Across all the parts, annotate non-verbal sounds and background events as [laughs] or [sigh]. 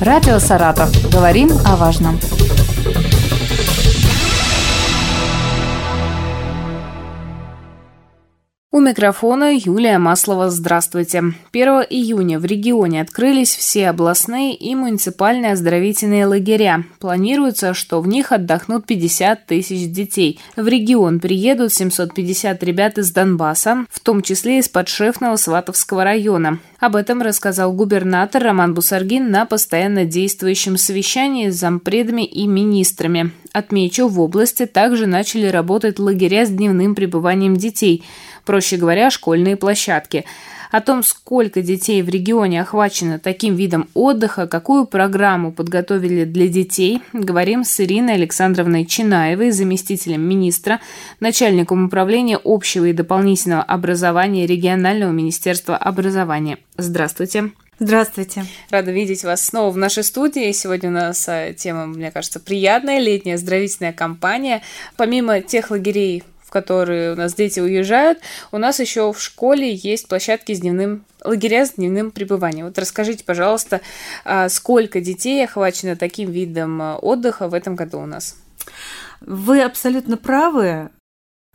Радио «Саратов». Говорим о важном. У микрофона Юлия Маслова. Здравствуйте. 1 июня в регионе открылись все областные и муниципальные оздоровительные лагеря. Планируется, что в них отдохнут 50 тысяч детей. В регион приедут 750 ребят из Донбасса, в том числе из подшефного Сватовского района. Об этом рассказал губернатор Роман Бусаргин на постоянно действующем совещании с зампредами и министрами. Отмечу, в области также начали работать лагеря с дневным пребыванием детей – проще говоря, школьные площадки. О том, сколько детей в регионе охвачено таким видом отдыха, какую программу подготовили для детей, говорим с Ириной Александровной Чинаевой, заместителем министра, начальником управления общего и дополнительного образования регионального министерства образования. Здравствуйте. Здравствуйте. Рада видеть вас снова в нашей студии. Сегодня у нас а, тема, мне кажется, приятная, летняя оздоровительная кампания. Помимо тех лагерей, в которые у нас дети уезжают, у нас еще в школе есть площадки с дневным лагеря с дневным пребыванием. Вот расскажите, пожалуйста, а, сколько детей охвачено таким видом а, отдыха в этом году у нас? Вы абсолютно правы.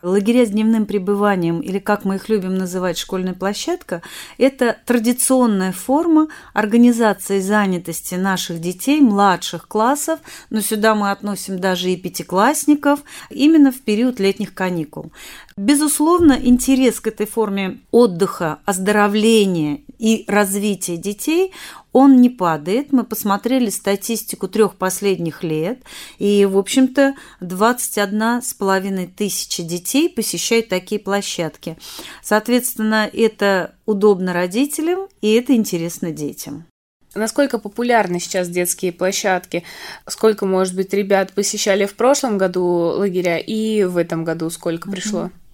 Лагеря с дневным пребыванием, или как мы их любим называть, школьная площадка, это традиционная форма организации занятости наших детей младших классов, но сюда мы относим даже и пятиклассников, именно в период летних каникул. Безусловно, интерес к этой форме отдыха, оздоровления и развития детей, он не падает. Мы посмотрели статистику трех последних лет, и, в общем-то, 21 с половиной тысячи детей посещают такие площадки. Соответственно, это удобно родителям, и это интересно детям. Насколько популярны сейчас детские площадки? Сколько, может быть, ребят посещали в прошлом году лагеря и в этом году сколько пришло? Mm-hmm.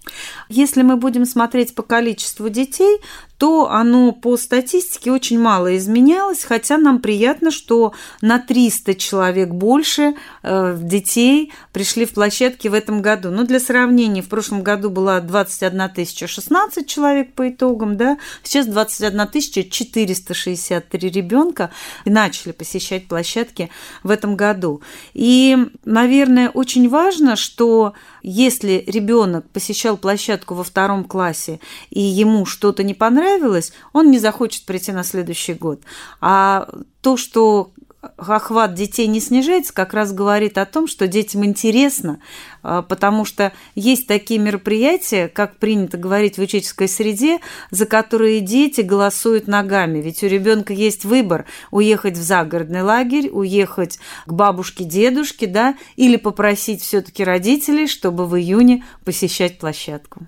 Если мы будем смотреть по количеству детей, то оно по статистике очень мало изменялось, хотя нам приятно, что на 300 человек больше э, детей пришли в площадки в этом году. Но для сравнения, в прошлом году было 21 016 человек по итогам, да, сейчас 21 463 ребенка начали посещать площадки в этом году. И, наверное, очень важно, что если ребенок посещал площадку во втором классе и ему что-то не понравилось, он не захочет прийти на следующий год. А то, что охват детей не снижается, как раз говорит о том, что детям интересно, а, потому что есть такие мероприятия, как принято говорить в учительской среде, за которые дети голосуют ногами. Ведь у ребенка есть выбор уехать в загородный лагерь, уехать к бабушке, дедушке, да, или попросить все-таки родителей, чтобы в июне посещать площадку.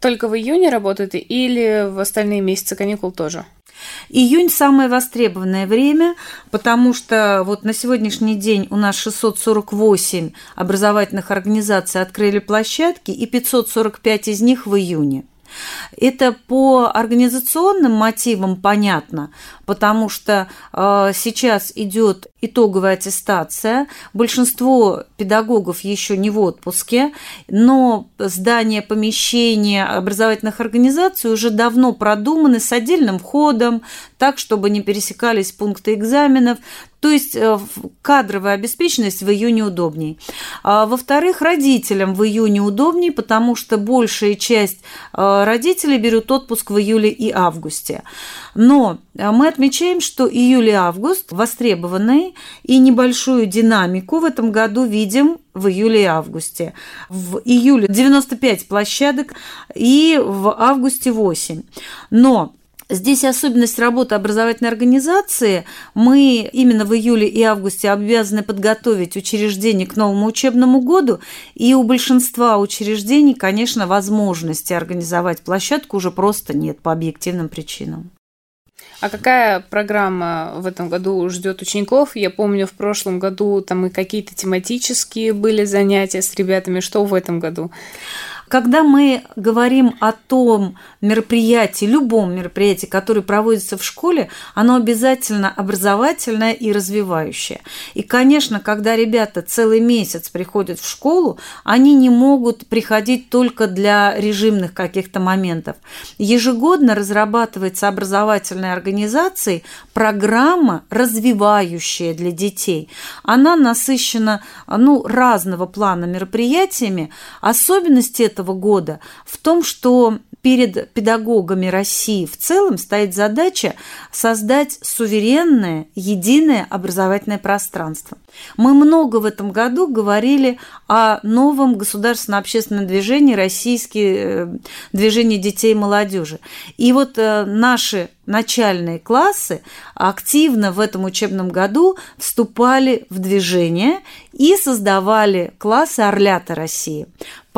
Только в июне работают или в остальные месяцы каникул тоже? Июнь самое востребованное время, потому что вот на сегодняшний день у нас 648 образовательных организаций открыли площадки, и 545 из них в июне. Это по организационным мотивам понятно, потому что э, сейчас идет итоговая аттестация. Большинство педагогов еще не в отпуске, но здания, помещения образовательных организаций уже давно продуманы с отдельным входом, так, чтобы не пересекались пункты экзаменов. То есть э, кадровая обеспеченность в июне удобнее. А, во-вторых, родителям в июне удобнее, потому что большая часть э, родителей берут отпуск в июле и августе. Но э, мы отмечаем, что июль и август востребованные, и небольшую динамику в этом году видим в июле и августе. В июле 95 площадок и в августе 8. Но Здесь особенность работы образовательной организации. Мы именно в июле и августе обязаны подготовить учреждение к новому учебному году, и у большинства учреждений, конечно, возможности организовать площадку уже просто нет по объективным причинам. А какая программа в этом году ждет учеников? Я помню, в прошлом году там и какие-то тематические были занятия с ребятами. Что в этом году? Когда мы говорим о том мероприятии, любом мероприятии, которое проводится в школе, оно обязательно образовательное и развивающее. И, конечно, когда ребята целый месяц приходят в школу, они не могут приходить только для режимных каких-то моментов. Ежегодно разрабатывается образовательной организацией программа, развивающая для детей. Она насыщена ну, разного плана мероприятиями. Особенность этого года в том, что перед педагогами России в целом стоит задача создать суверенное, единое образовательное пространство. Мы много в этом году говорили о новом государственном общественном движении «Российские э, движения детей и молодежи». И вот э, наши начальные классы активно в этом учебном году вступали в движение и создавали классы «Орлята России».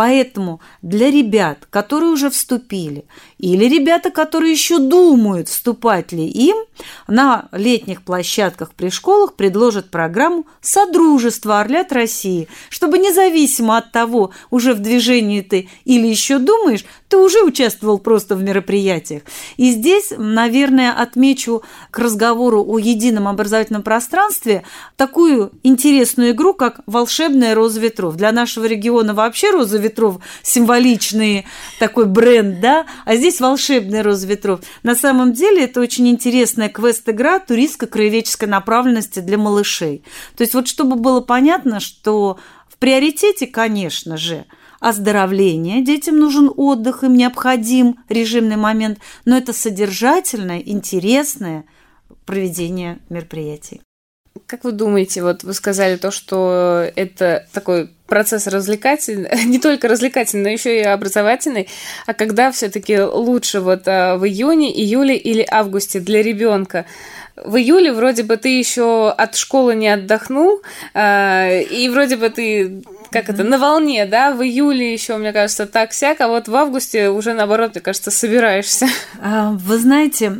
Поэтому для ребят, которые уже вступили, или ребята, которые еще думают, вступать ли им, на летних площадках при школах предложат программу «Содружество Орлят России», чтобы независимо от того, уже в движении ты или еще думаешь, ты уже участвовал просто в мероприятиях. И здесь, наверное, отмечу к разговору о едином образовательном пространстве такую интересную игру, как «Волшебная роза ветров». Для нашего региона вообще роза ветров символичный такой бренд, да, а здесь «Волшебная роза ветров». На самом деле это очень интересная квест-игра туристско-краеведческой направленности для малышей. То есть вот чтобы было понятно, что в приоритете, конечно же, оздоровление, детям нужен отдых, им необходим режимный момент, но это содержательное, интересное проведение мероприятий. Как вы думаете, вот вы сказали то, что это такой процесс развлекательный, [laughs] не только развлекательный, но еще и образовательный. А когда все-таки лучше вот а, в июне, июле или августе для ребенка? В июле вроде бы ты еще от школы не отдохнул, а, и вроде бы ты как это, на волне, да, в июле еще, мне кажется, так сяк, а вот в августе уже, наоборот, мне кажется, собираешься. А, вы знаете,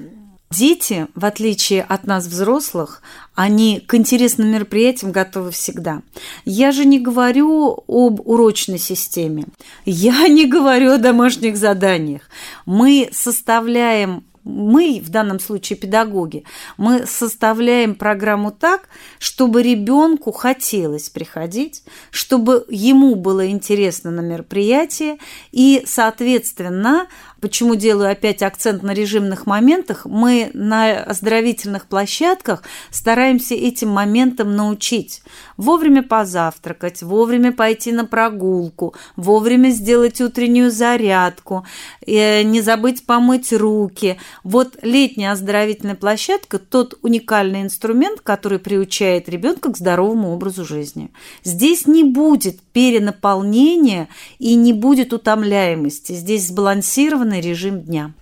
Дети, в отличие от нас, взрослых, они к интересным мероприятиям готовы всегда. Я же не говорю об урочной системе, я [laughs] не говорю о домашних заданиях. Мы составляем мы, в данном случае педагоги, мы составляем программу так, чтобы ребенку хотелось приходить, чтобы ему было интересно на мероприятие, и, соответственно, Почему делаю опять акцент на режимных моментах? Мы на оздоровительных площадках стараемся этим моментам научить. Вовремя позавтракать, вовремя пойти на прогулку, вовремя сделать утреннюю зарядку, э, не забыть помыть руки. Вот летняя оздоровительная площадка – тот уникальный инструмент, который приучает ребенка к здоровому образу жизни. Здесь не будет перенаполнения и не будет утомляемости. Здесь сбалансированно определенный режим дня.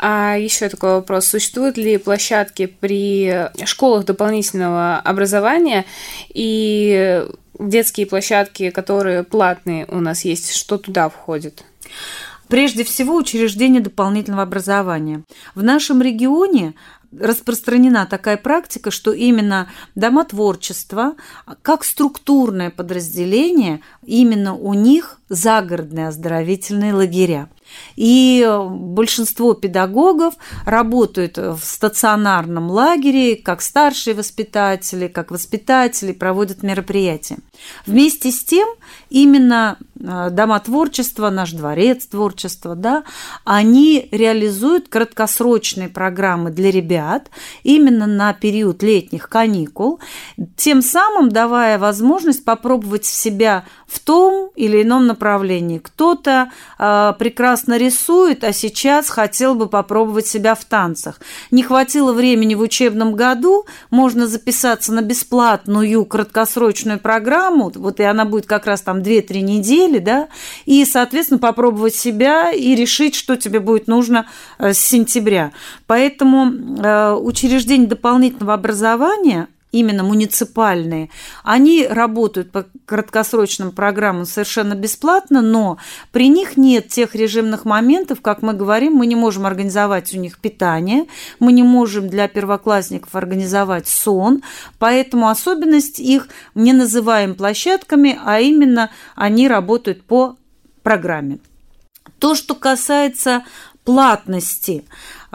А еще такой вопрос. Существуют ли площадки при школах дополнительного образования и детские площадки, которые платные у нас есть, что туда входит? Прежде всего, учреждения дополнительного образования. В нашем регионе распространена такая практика, что именно дома творчества, как структурное подразделение, именно у них загородные оздоровительные лагеря. И большинство педагогов работают в стационарном лагере, как старшие воспитатели, как воспитатели, проводят мероприятия. Вместе с тем, именно э, Дома творчества, наш дворец творчества, да, они реализуют краткосрочные программы для ребят именно на период летних каникул, тем самым давая возможность попробовать себя в том или ином направлении. Кто-то э, прекрасно рисует, а сейчас хотел бы попробовать себя в танцах. Не хватило времени в учебном году, можно записаться на бесплатную краткосрочную программу, вот и она будет как раз там 2-3 недели, да, и, соответственно, попробовать себя и решить, что тебе будет нужно э, с сентября. Поэтому э, учреждение дополнительного образования именно муниципальные, они работают по краткосрочным программам совершенно бесплатно, но при них нет тех режимных моментов, как мы говорим, мы не можем организовать у них питание, мы не можем для первоклассников организовать сон, поэтому особенность их не называем площадками, а именно они работают по программе. То, что касается платности.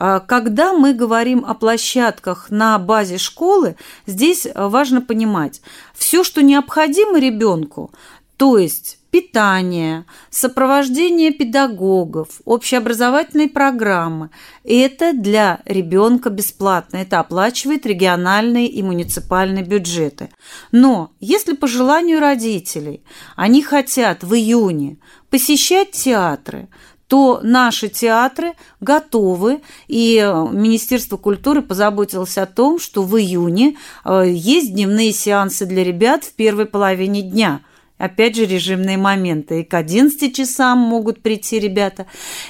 А, когда мы говорим о площадках на базе школы, здесь важно понимать, все, что необходимо ребенку, то есть питание, сопровождение педагогов, общеобразовательные программы. Это для ребенка бесплатно. Это оплачивает региональные и муниципальные бюджеты. Но если по желанию родителей они хотят в июне посещать театры, то наши театры готовы, и Министерство культуры позаботилось о том, что в июне э, есть дневные сеансы для ребят в первой половине дня – Опять же, режимные моменты. И к 11 часам могут прийти ребята.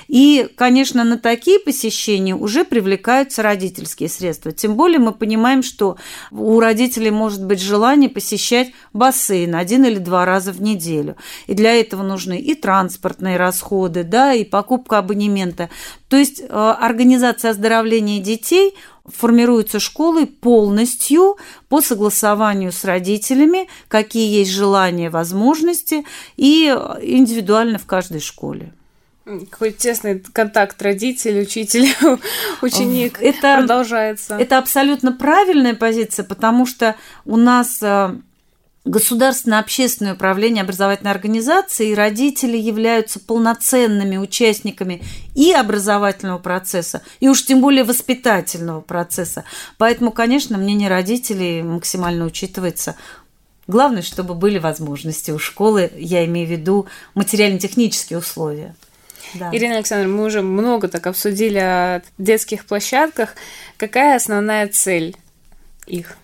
И, конечно, на такие посещения уже привлекаются родительские средства. Тем более мы понимаем, что у родителей может быть желание посещать бассейн один или два раза в неделю. И для этого нужны и транспортные расходы, да, и покупка абонемента. То есть э, организация оздоровления детей – формируются школы полностью по согласованию с родителями, какие есть желания, возможности, и индивидуально в каждой школе. Какой тесный контакт родитель, учитель, [laughs] ученик это, продолжается. Это абсолютно правильная позиция, потому что у нас э, Государственное общественное управление образовательной организации и родители являются полноценными участниками и образовательного процесса, и уж тем более воспитательного процесса. Поэтому, конечно, мнение родителей максимально учитывается. Главное, чтобы были возможности у школы, я имею в виду материально-технические условия. Да. Ирина Александровна, мы уже много так обсудили о детских площадках. Какая основная цель их?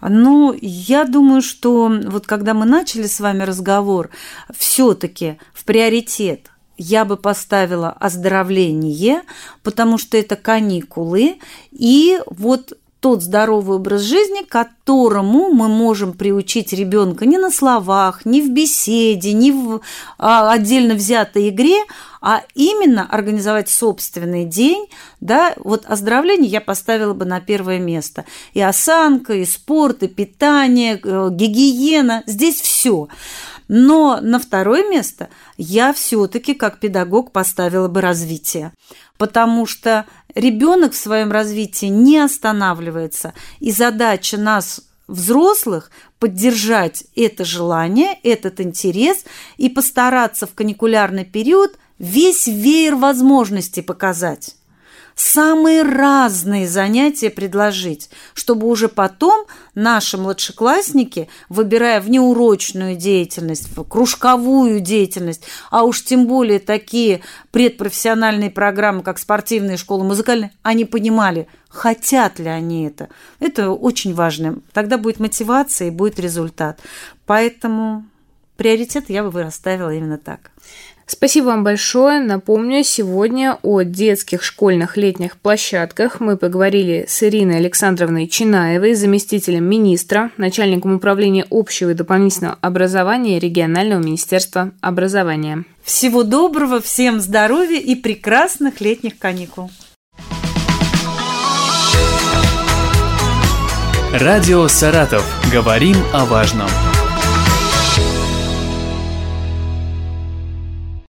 Ну, я думаю, что вот когда мы начали с вами разговор, все-таки в приоритет я бы поставила оздоровление, потому что это каникулы, и вот тот здоровый образ жизни, которому мы можем приучить ребенка не на словах, не в беседе, не в а, отдельно взятой игре, а именно организовать собственный день, да, вот оздоровление я поставила бы на первое место. И осанка, и спорт, и питание, э, гигиена, здесь все. Но на второе место я все-таки как педагог поставила бы развитие, потому что ребенок в своем развитии не останавливается, и задача нас взрослых поддержать это желание, этот интерес и постараться в каникулярный период весь веер возможностей показать самые разные занятия предложить, чтобы уже потом наши младшеклассники, выбирая внеурочную деятельность, кружковую деятельность, а уж тем более такие предпрофессиональные программы, как спортивные школы, музыкальные, они понимали, хотят ли они это. Это очень важно. Тогда будет мотивация и будет результат. Поэтому приоритет я бы расставила именно так. Спасибо вам большое. Напомню, сегодня о детских школьных летних площадках мы поговорили с Ириной Александровной Чинаевой, заместителем министра, начальником управления общего и дополнительного образования регионального министерства образования. Всего доброго, всем здоровья и прекрасных летних каникул. Радио «Саратов». Говорим о важном.